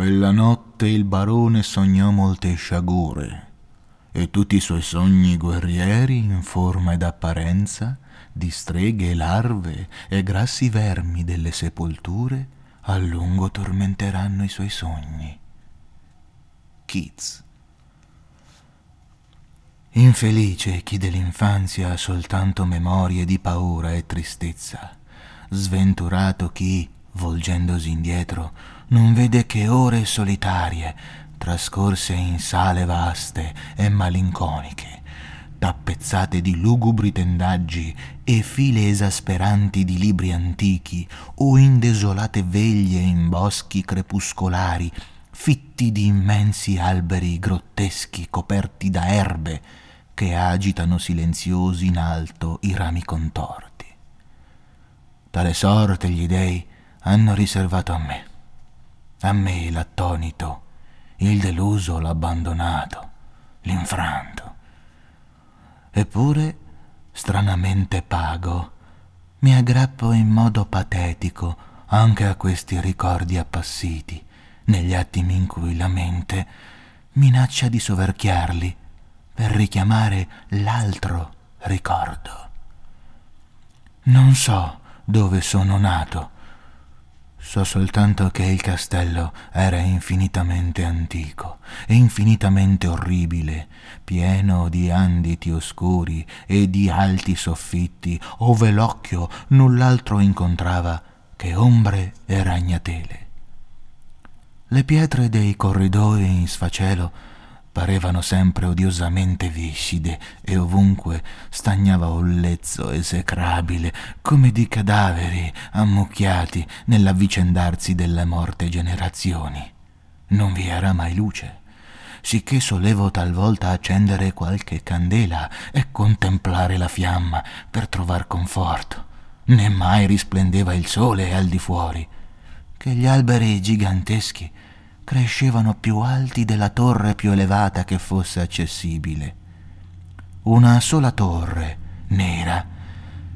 Quella notte il barone sognò molte sciagure e tutti i suoi sogni guerrieri in forma ed apparenza di streghe, larve e grassi vermi delle sepolture a lungo tormenteranno i suoi sogni. Keats Infelice chi dell'infanzia ha soltanto memorie di paura e tristezza. Sventurato chi, volgendosi indietro, non vede che ore solitarie trascorse in sale vaste e malinconiche, tappezzate di lugubri tendaggi e file esasperanti di libri antichi o in desolate veglie in boschi crepuscolari fitti di immensi alberi grotteschi coperti da erbe che agitano silenziosi in alto i rami contorti. Tale sorte gli dei hanno riservato a me, a me l'attonito, il deluso, l'abbandonato, l'infranto. Eppure, stranamente pago, mi aggrappo in modo patetico anche a questi ricordi appassiti negli attimi in cui la mente minaccia di soverchiarli per richiamare l'altro ricordo. Non so dove sono nato, so soltanto che il castello era infinitamente antico e infinitamente orribile, pieno di anditi oscuri e di alti soffitti, ove l'occhio null'altro incontrava che ombre e ragnatele. Le pietre dei corridoi in sfacelo parevano sempre odiosamente viscide e ovunque stagnava un lezzo esecrabile come di cadaveri ammucchiati nell'avvicendarsi delle morte generazioni. Non vi era mai luce, sicché solevo talvolta accendere qualche candela e contemplare la fiamma per trovar conforto. Né mai risplendeva il sole al di fuori, che gli alberi giganteschi crescevano più alti della torre più elevata che fosse accessibile. Una sola torre, nera,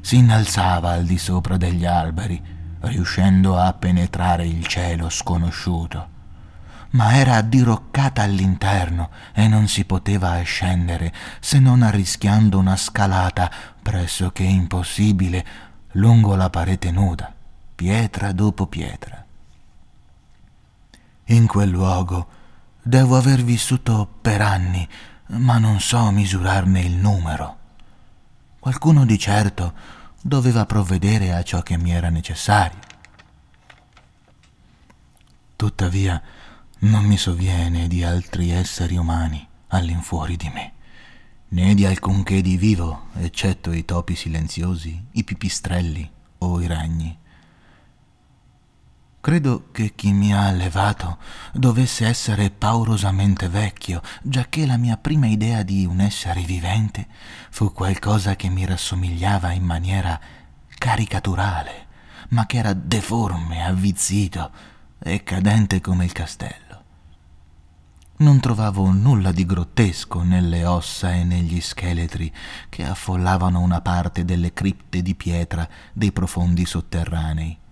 si innalzava al di sopra degli alberi, riuscendo a penetrare il cielo sconosciuto. Ma era diroccata all'interno e non si poteva scendere se non arrischiando una scalata pressoché impossibile lungo la parete nuda, pietra dopo pietra. In quel luogo devo aver vissuto per anni, ma non so misurarne il numero. Qualcuno di certo doveva provvedere a ciò che mi era necessario. Tuttavia non mi sovviene di altri esseri umani all'infuori di me, né di alcunché di vivo, eccetto i topi silenziosi, i pipistrelli o i ragni. Credo che chi mi ha allevato dovesse essere paurosamente vecchio, giacché la mia prima idea di un essere vivente fu qualcosa che mi rassomigliava in maniera caricaturale, ma che era deforme, avvizzito e cadente come il castello. Non trovavo nulla di grottesco nelle ossa e negli scheletri che affollavano una parte delle cripte di pietra dei profondi sotterranei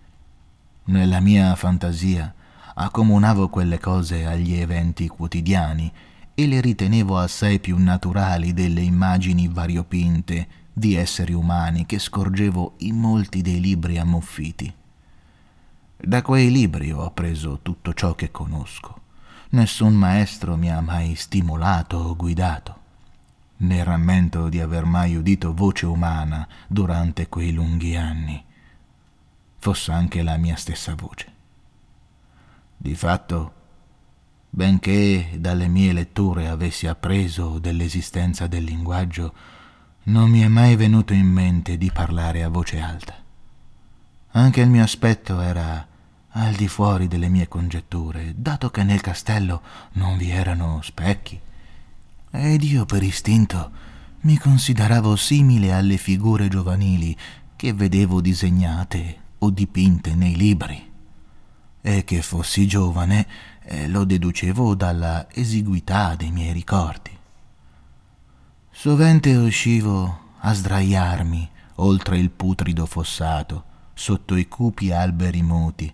nella mia fantasia accomunavo quelle cose agli eventi quotidiani e le ritenevo assai più naturali delle immagini variopinte di esseri umani che scorgevo in molti dei libri ammuffiti. Da quei libri ho appreso tutto ciò che conosco. Nessun maestro mi ha mai stimolato o guidato. Ne rammento di aver mai udito voce umana durante quei lunghi anni fosse anche la mia stessa voce. Di fatto, benché dalle mie letture avessi appreso dell'esistenza del linguaggio, non mi è mai venuto in mente di parlare a voce alta. Anche il mio aspetto era al di fuori delle mie congetture, dato che nel castello non vi erano specchi. Ed io per istinto mi consideravo simile alle figure giovanili che vedevo disegnate o dipinte nei libri. E che fossi giovane eh, lo deducevo dalla esiguità dei miei ricordi. Sovente uscivo a sdraiarmi oltre il putrido fossato, sotto i cupi alberi muti,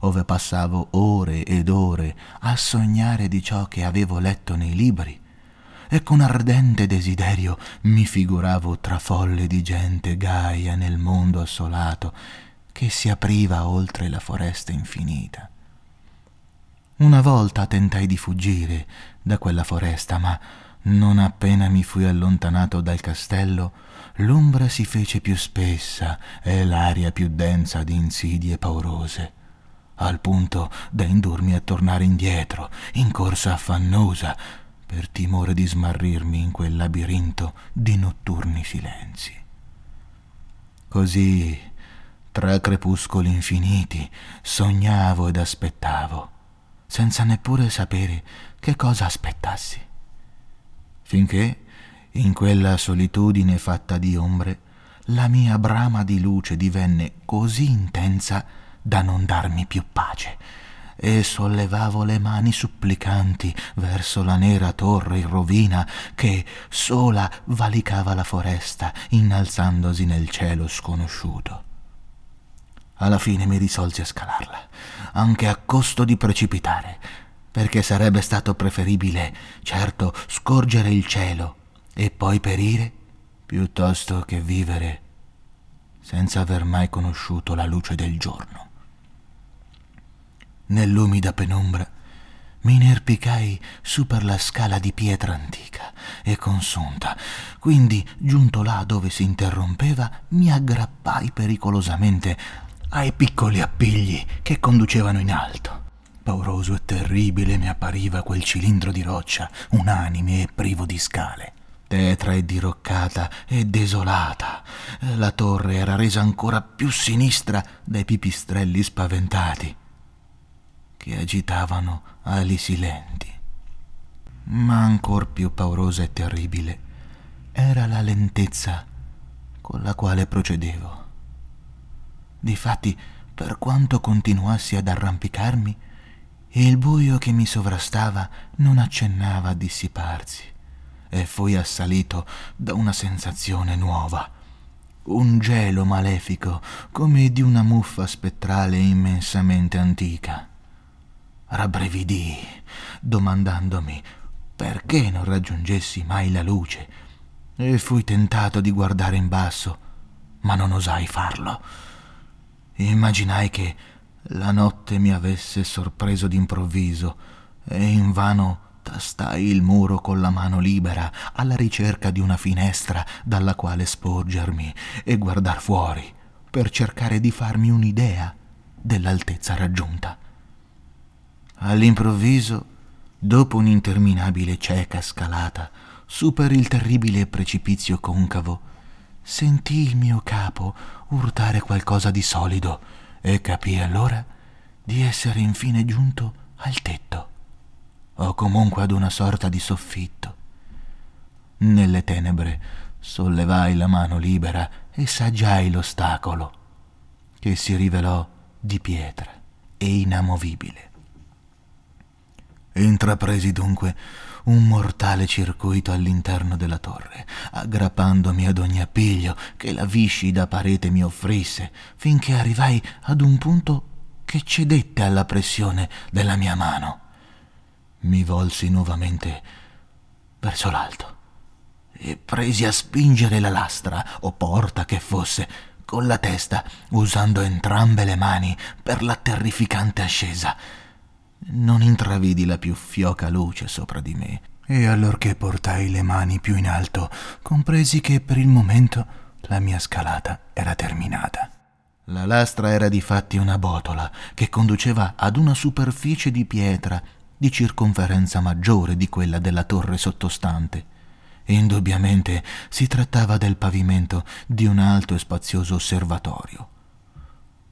ove passavo ore ed ore a sognare di ciò che avevo letto nei libri, e con ardente desiderio mi figuravo tra folle di gente gaia nel mondo assolato che si apriva oltre la foresta infinita. Una volta tentai di fuggire da quella foresta, ma non appena mi fui allontanato dal castello, l'ombra si fece più spessa e l'aria più densa di insidie paurose, al punto da indurmi a tornare indietro, in corsa affannosa, per timore di smarrirmi in quel labirinto di notturni silenzi. Così, tra crepuscoli infiniti, sognavo ed aspettavo, senza neppure sapere che cosa aspettassi. Finché, in quella solitudine fatta di ombre, la mia brama di luce divenne così intensa da non darmi più pace e sollevavo le mani supplicanti verso la nera torre in rovina che sola valicava la foresta innalzandosi nel cielo sconosciuto. Alla fine mi risolsi a scalarla, anche a costo di precipitare, perché sarebbe stato preferibile, certo, scorgere il cielo e poi perire piuttosto che vivere senza aver mai conosciuto la luce del giorno nell'umida penombra, mi inerpicai su per la scala di pietra antica e consunta. Quindi, giunto là dove si interrompeva, mi aggrappai pericolosamente ai piccoli appigli che conducevano in alto. Pauroso e terribile mi appariva quel cilindro di roccia, unanime e privo di scale. Tetra e diroccata e desolata, la torre era resa ancora più sinistra dai pipistrelli spaventati che agitavano ali silenti. Ma ancor più paurosa e terribile era la lentezza con la quale procedevo. Difatti, per quanto continuassi ad arrampicarmi, il buio che mi sovrastava non accennava a dissiparsi e fui assalito da una sensazione nuova, un gelo malefico come di una muffa spettrale immensamente antica rabbrividii, domandandomi perché non raggiungessi mai la luce, e fui tentato di guardare in basso, ma non osai farlo. Immaginai che la notte mi avesse sorpreso d'improvviso e invano tastai il muro con la mano libera alla ricerca di una finestra dalla quale sporgermi e guardar fuori per cercare di farmi un'idea dell'altezza raggiunta. All'improvviso, dopo un'interminabile cieca scalata su per il terribile precipizio concavo, sentii il mio capo urtare qualcosa di solido e capii allora di essere infine giunto al tetto, o comunque ad una sorta di soffitto. Nelle tenebre sollevai la mano libera e saggiai l'ostacolo, che si rivelò di pietra e inamovibile. Intrapresi dunque un mortale circuito all'interno della torre, aggrappandomi ad ogni appiglio che la viscida parete mi offrisse, finché arrivai ad un punto che cedette alla pressione della mia mano. Mi volsi nuovamente verso l'alto e presi a spingere la lastra o porta che fosse con la testa, usando entrambe le mani per la terrificante ascesa non intravidi la più fioca luce sopra di me, e allorché portai le mani più in alto, compresi che per il momento la mia scalata era terminata. La lastra era di fatti una botola che conduceva ad una superficie di pietra di circonferenza maggiore di quella della torre sottostante. Indubbiamente si trattava del pavimento di un alto e spazioso osservatorio.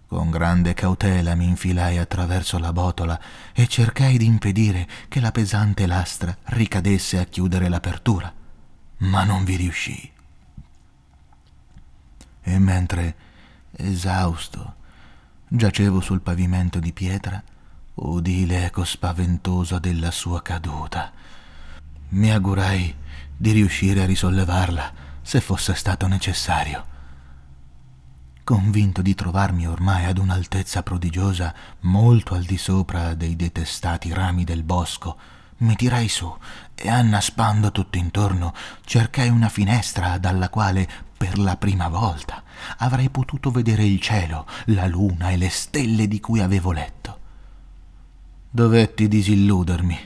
Con grande cautela mi infilai attraverso la botola e cercai di impedire che la pesante lastra ricadesse a chiudere l'apertura, ma non vi riuscii. E mentre, esausto, giacevo sul pavimento di pietra, udii l'eco spaventoso della sua caduta. Mi augurai di riuscire a risollevarla se fosse stato necessario convinto di trovarmi ormai ad un'altezza prodigiosa molto al di sopra dei detestati rami del bosco, mi tirai su e annaspando tutto intorno cercai una finestra dalla quale per la prima volta avrei potuto vedere il cielo, la luna e le stelle di cui avevo letto. Dovetti disilludermi.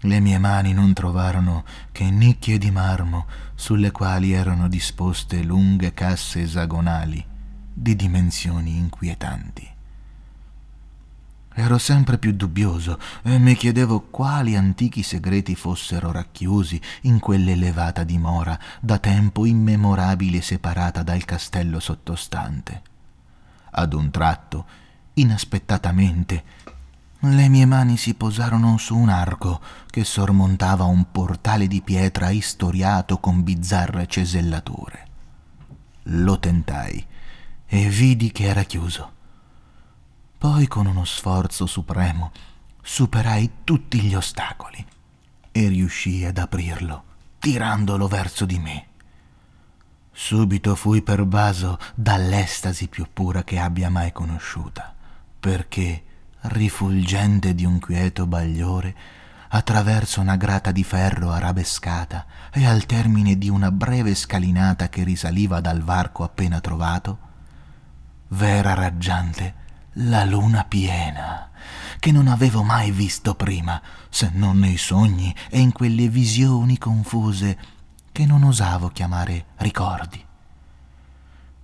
Le mie mani non trovarono che nicchie di marmo sulle quali erano disposte lunghe casse esagonali di dimensioni inquietanti. Ero sempre più dubbioso e mi chiedevo quali antichi segreti fossero racchiusi in quell'elevata dimora da tempo immemorabile separata dal castello sottostante. Ad un tratto, inaspettatamente, le mie mani si posarono su un arco che sormontava un portale di pietra istoriato con bizzarre cesellature. Lo tentai e vidi che era chiuso. Poi con uno sforzo supremo superai tutti gli ostacoli e riuscii ad aprirlo, tirandolo verso di me. Subito fui pervaso dall'estasi più pura che abbia mai conosciuta, perché, rifulgente di un quieto bagliore, attraverso una grata di ferro arabescata e al termine di una breve scalinata che risaliva dal varco appena trovato, vera raggiante, la luna piena, che non avevo mai visto prima, se non nei sogni e in quelle visioni confuse che non osavo chiamare ricordi.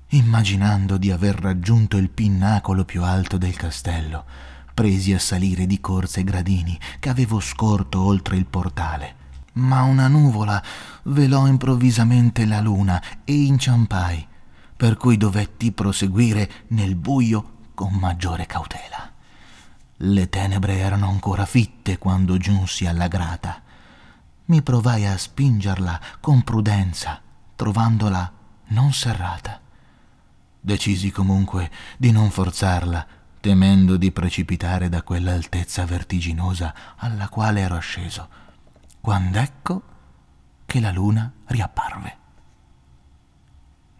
Immaginando di aver raggiunto il pinnacolo più alto del castello, presi a salire di corsa i gradini che avevo scorto oltre il portale. Ma una nuvola velò improvvisamente la luna e inciampai, per cui dovetti proseguire nel buio con maggiore cautela. Le tenebre erano ancora fitte quando giunsi alla grata. Mi provai a spingerla con prudenza, trovandola non serrata. Decisi comunque di non forzarla, temendo di precipitare da quell'altezza vertiginosa alla quale ero sceso, quando ecco che la luna riapparve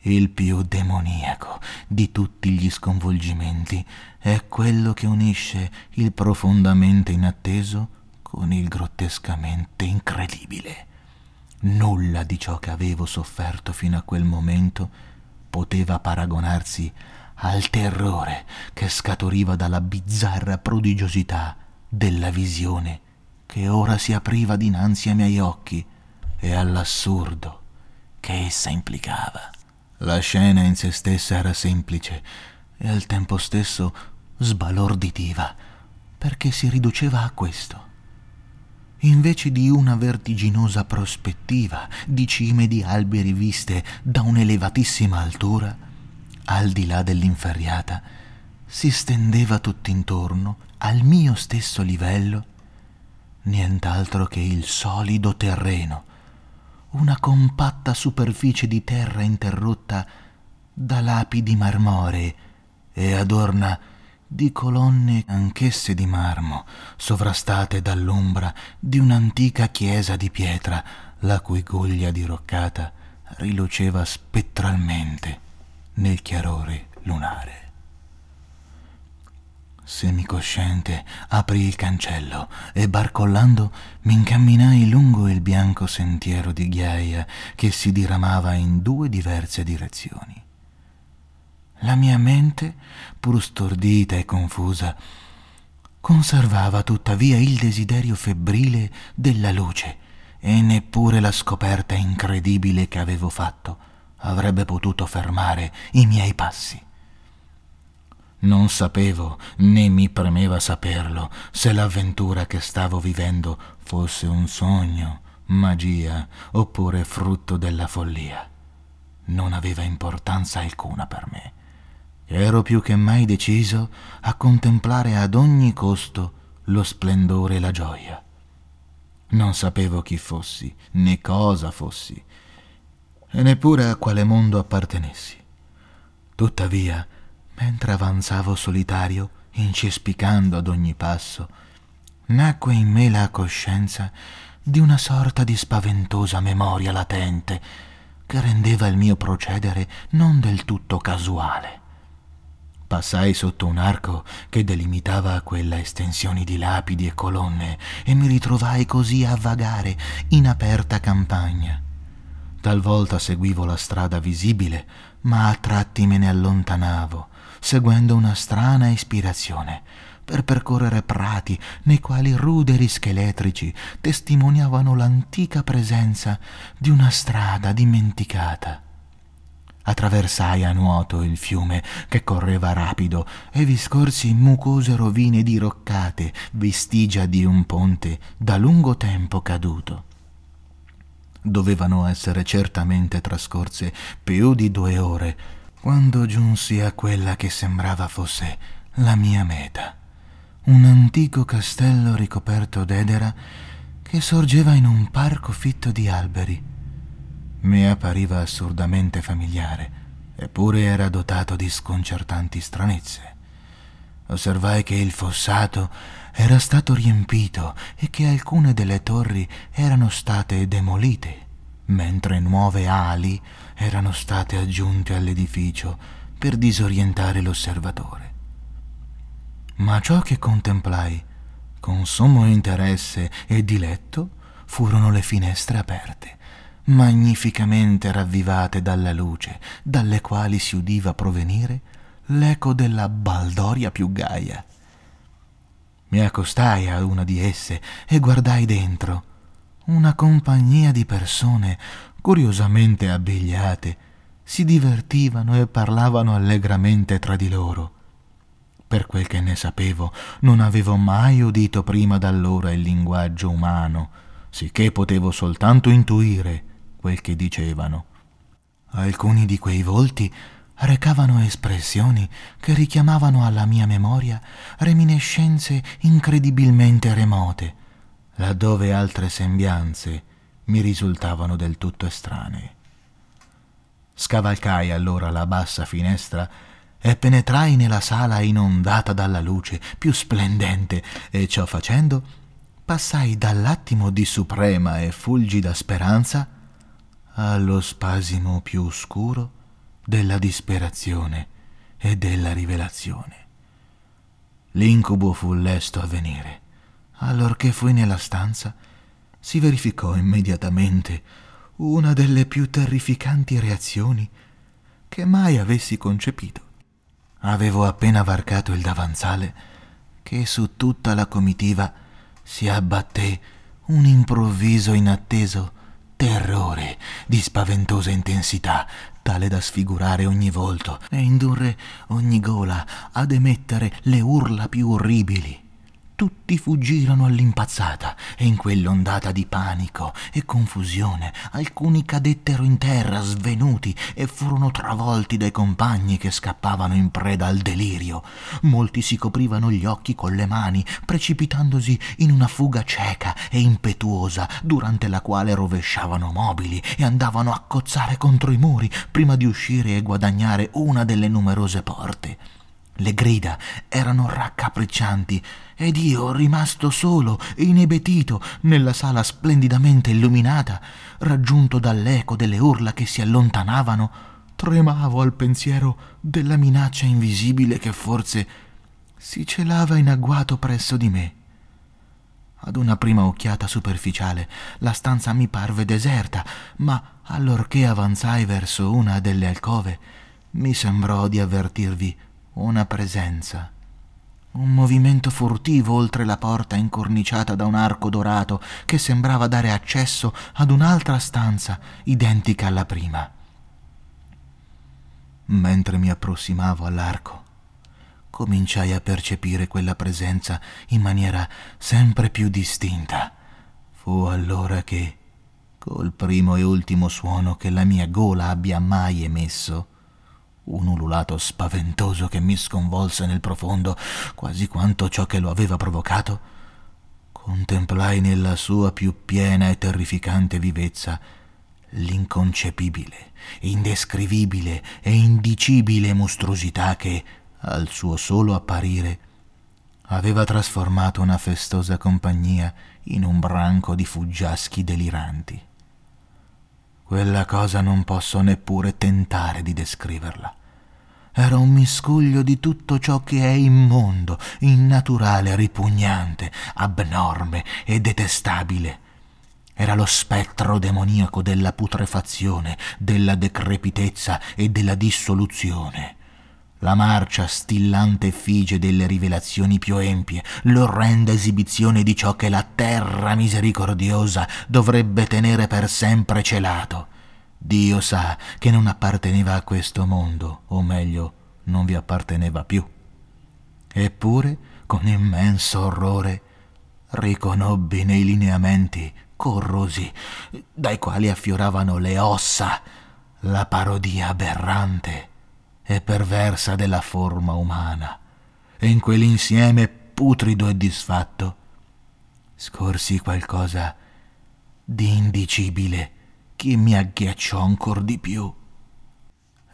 il più demoniaco di tutti gli sconvolgimenti è quello che unisce il profondamente inatteso con il grottescamente incredibile. Nulla di ciò che avevo sofferto fino a quel momento poteva paragonarsi al terrore che scaturiva dalla bizzarra prodigiosità della visione che ora si apriva dinanzi ai miei occhi e all'assurdo che essa implicava. La scena in se stessa era semplice e al tempo stesso sbalorditiva, perché si riduceva a questo. Invece di una vertiginosa prospettiva di cime di alberi viste da un'elevatissima altura, al di là dell'inferriata, si stendeva tutt'intorno, al mio stesso livello, nient'altro che il solido terreno una compatta superficie di terra interrotta da lapidi marmoree e adorna di colonne anch'esse di marmo, sovrastate dall'ombra di un'antica chiesa di pietra, la cui goglia diroccata riluceva spettralmente nel chiarore lunare. Semicosciente aprì il cancello e barcollando mi incamminai lungo il bianco sentiero di ghiaia che si diramava in due diverse direzioni. La mia mente, pur stordita e confusa, conservava tuttavia il desiderio febbrile della luce e neppure la scoperta incredibile che avevo fatto avrebbe potuto fermare i miei passi. Non sapevo, né mi premeva saperlo, se l'avventura che stavo vivendo fosse un sogno, magia oppure frutto della follia. Non aveva importanza alcuna per me. Ero più che mai deciso a contemplare ad ogni costo lo splendore e la gioia. Non sapevo chi fossi, né cosa fossi, e neppure a quale mondo appartenessi. Tuttavia, mentre avanzavo solitario, incespicando ad ogni passo, nacque in me la coscienza di una sorta di spaventosa memoria latente che rendeva il mio procedere non del tutto casuale. Passai sotto un arco che delimitava quella estensione di lapidi e colonne e mi ritrovai così a vagare in aperta campagna. Talvolta seguivo la strada visibile, ma a tratti me ne allontanavo, seguendo una strana ispirazione, per percorrere prati nei quali ruderi scheletrici testimoniavano l'antica presenza di una strada dimenticata attraversai a nuoto il fiume che correva rapido e vi scorsi mucose rovine diroccate, vestigia di un ponte da lungo tempo caduto. Dovevano essere certamente trascorse più di due ore quando giunsi a quella che sembrava fosse la mia meta, un antico castello ricoperto d'edera che sorgeva in un parco fitto di alberi mi appariva assurdamente familiare, eppure era dotato di sconcertanti stranezze. Osservai che il fossato era stato riempito e che alcune delle torri erano state demolite, mentre nuove ali erano state aggiunte all'edificio per disorientare l'osservatore. Ma ciò che contemplai con sommo interesse e diletto furono le finestre aperte magnificamente ravvivate dalla luce, dalle quali si udiva provenire l'eco della baldoria più gaia. Mi accostai a una di esse e guardai dentro. Una compagnia di persone curiosamente abbigliate si divertivano e parlavano allegramente tra di loro. Per quel che ne sapevo, non avevo mai udito prima d'allora il linguaggio umano, sicché potevo soltanto intuire quel che dicevano. Alcuni di quei volti recavano espressioni che richiamavano alla mia memoria reminiscenze incredibilmente remote, laddove altre sembianze mi risultavano del tutto estranee. Scavalcai allora la bassa finestra e penetrai nella sala inondata dalla luce più splendente e ciò facendo passai dall'attimo di suprema e fulgida speranza allo spasimo più oscuro della disperazione e della rivelazione. L'incubo fu lesto a venire. Allorché fui nella stanza, si verificò immediatamente una delle più terrificanti reazioni che mai avessi concepito. Avevo appena varcato il davanzale che su tutta la comitiva si abbatté un improvviso inatteso terrore di spaventosa intensità, tale da sfigurare ogni volto e indurre ogni gola ad emettere le urla più orribili. Tutti fuggirono all'impazzata e in quell'ondata di panico e confusione alcuni cadettero in terra svenuti e furono travolti dai compagni che scappavano in preda al delirio. Molti si coprivano gli occhi con le mani, precipitandosi in una fuga cieca e impetuosa, durante la quale rovesciavano mobili e andavano a cozzare contro i muri prima di uscire e guadagnare una delle numerose porte. Le grida erano raccapriccianti ed io, rimasto solo inebetito nella sala splendidamente illuminata, raggiunto dall'eco delle urla che si allontanavano, tremavo al pensiero della minaccia invisibile che forse si celava in agguato presso di me. Ad una prima occhiata superficiale la stanza mi parve deserta, ma allorché avanzai verso una delle alcove, mi sembrò di avvertirvi una presenza. Un movimento furtivo oltre la porta incorniciata da un arco dorato che sembrava dare accesso ad un'altra stanza identica alla prima. Mentre mi approssimavo all'arco, cominciai a percepire quella presenza in maniera sempre più distinta. Fu allora che, col primo e ultimo suono che la mia gola abbia mai emesso, un ululato spaventoso che mi sconvolse nel profondo, quasi quanto ciò che lo aveva provocato. Contemplai nella sua più piena e terrificante vivezza l'inconcepibile, indescrivibile e indicibile mostruosità che, al suo solo apparire, aveva trasformato una festosa compagnia in un branco di fuggiaschi deliranti. Quella cosa non posso neppure tentare di descriverla era un miscuglio di tutto ciò che è immondo, innaturale, ripugnante, abnorme e detestabile. Era lo spettro demoniaco della putrefazione, della decrepitezza e della dissoluzione. La marcia stillante effigie delle rivelazioni più empie, l'orrenda esibizione di ciò che la terra misericordiosa dovrebbe tenere per sempre celato Dio sa che non apparteneva a questo mondo, o meglio, non vi apparteneva più. Eppure, con immenso orrore, riconobbi nei lineamenti corrosi, dai quali affioravano le ossa, la parodia aberrante e perversa della forma umana. E in quell'insieme putrido e disfatto scorsi qualcosa di indicibile che mi agghiacciò ancor di più.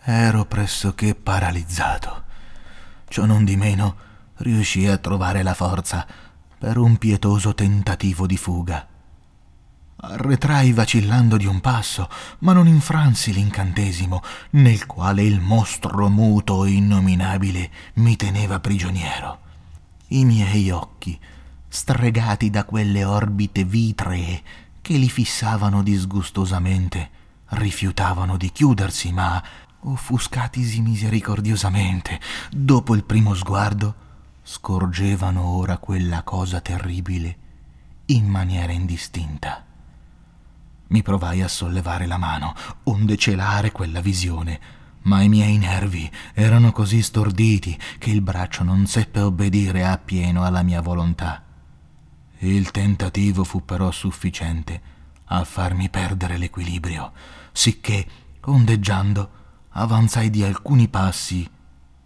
Ero pressoché paralizzato. Ciò non di meno riuscii a trovare la forza per un pietoso tentativo di fuga. Arretrai vacillando di un passo, ma non infransi l'incantesimo nel quale il mostro muto e innominabile mi teneva prigioniero. I miei occhi, stregati da quelle orbite vitree che li fissavano disgustosamente, rifiutavano di chiudersi, ma, offuscatisi misericordiosamente, dopo il primo sguardo, scorgevano ora quella cosa terribile in maniera indistinta. Mi provai a sollevare la mano, onde celare quella visione, ma i miei nervi erano così storditi che il braccio non seppe obbedire appieno alla mia volontà. Il tentativo fu però sufficiente a farmi perdere l'equilibrio, sicché, ondeggiando, avanzai di alcuni passi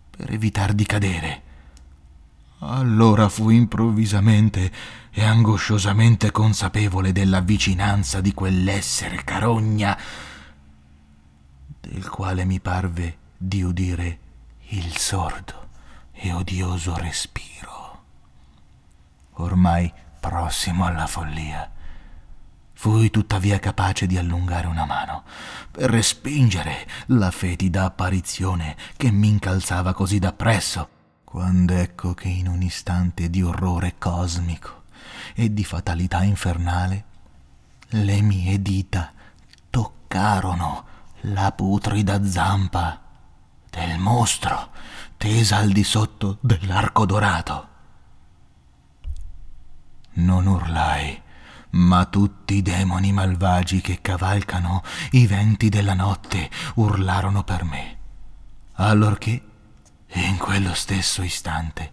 per evitar di cadere. Allora fui improvvisamente e angosciosamente consapevole della vicinanza di quell'essere carogna, del quale mi parve di udire il sordo e odioso respiro. Ormai prossimo alla follia. Fui tuttavia capace di allungare una mano per respingere la fetida apparizione che mi incalzava così dappresso, quando ecco che in un istante di orrore cosmico e di fatalità infernale le mie dita toccarono la putrida zampa del mostro tesa al di sotto dell'arco dorato. Non urlai, ma tutti i demoni malvagi che cavalcano i venti della notte urlarono per me. Allorché, in quello stesso istante,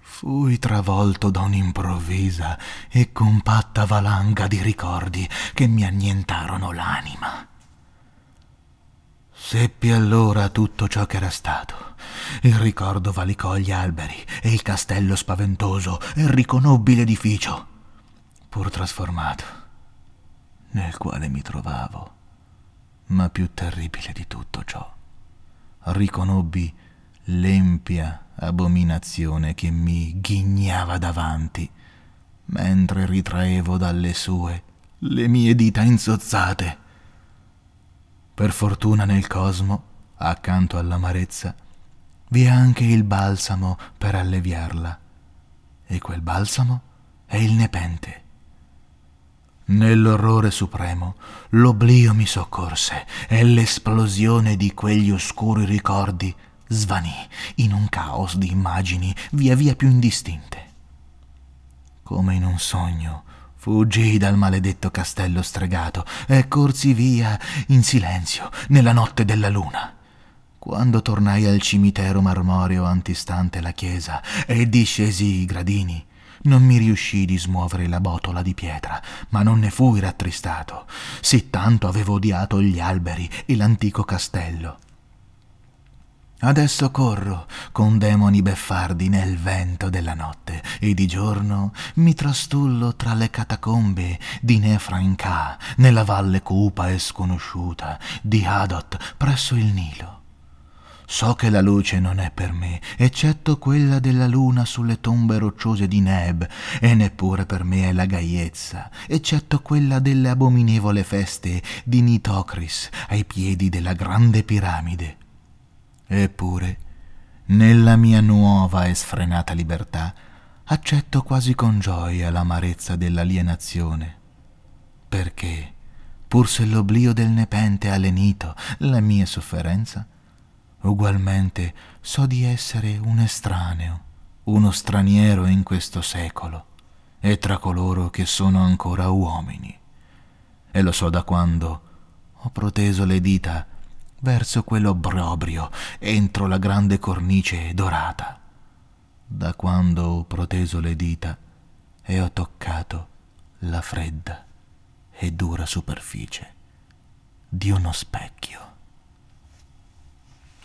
fui travolto da un'improvvisa e compatta valanga di ricordi che mi annientarono l'anima. Seppi allora tutto ciò che era stato il ricordo valicò gli alberi e il castello spaventoso e riconobbi l'edificio, pur trasformato, nel quale mi trovavo. Ma più terribile di tutto ciò, riconobbi l'empia abominazione che mi ghignava davanti, mentre ritraevo dalle sue le mie dita insozzate. Per fortuna nel cosmo, accanto all'amarezza, vi è anche il balsamo per alleviarla. E quel balsamo è il nepente. Nell'orrore supremo l'oblio mi soccorse e l'esplosione di quegli oscuri ricordi svanì in un caos di immagini via via più indistinte. Come in un sogno fuggii dal maledetto castello stregato e corsi via in silenzio nella notte della luna. Quando tornai al cimitero marmoreo antistante la chiesa e discesi i gradini, non mi riuscì di smuovere la botola di pietra, ma non ne fui rattristato, sì tanto avevo odiato gli alberi e l'antico castello. Adesso corro con demoni beffardi nel vento della notte e di giorno mi trastullo tra le catacombe di Nefrainca, nella valle cupa e sconosciuta di Hadot presso il Nilo. So che la luce non è per me, eccetto quella della luna sulle tombe rocciose di Neb, e neppure per me è la gaiezza, eccetto quella delle abominevole feste di Nitocris ai piedi della grande piramide. Eppure, nella mia nuova e sfrenata libertà, accetto quasi con gioia l'amarezza dell'alienazione, perché, pur se l'oblio del nepente ha lenito la mia sofferenza, ugualmente so di essere un estraneo, uno straniero in questo secolo, e tra coloro che sono ancora uomini. E lo so da quando ho proteso le dita verso quell'obbrobrio entro la grande cornice dorata, da quando ho proteso le dita e ho toccato la fredda e dura superficie di uno specchio.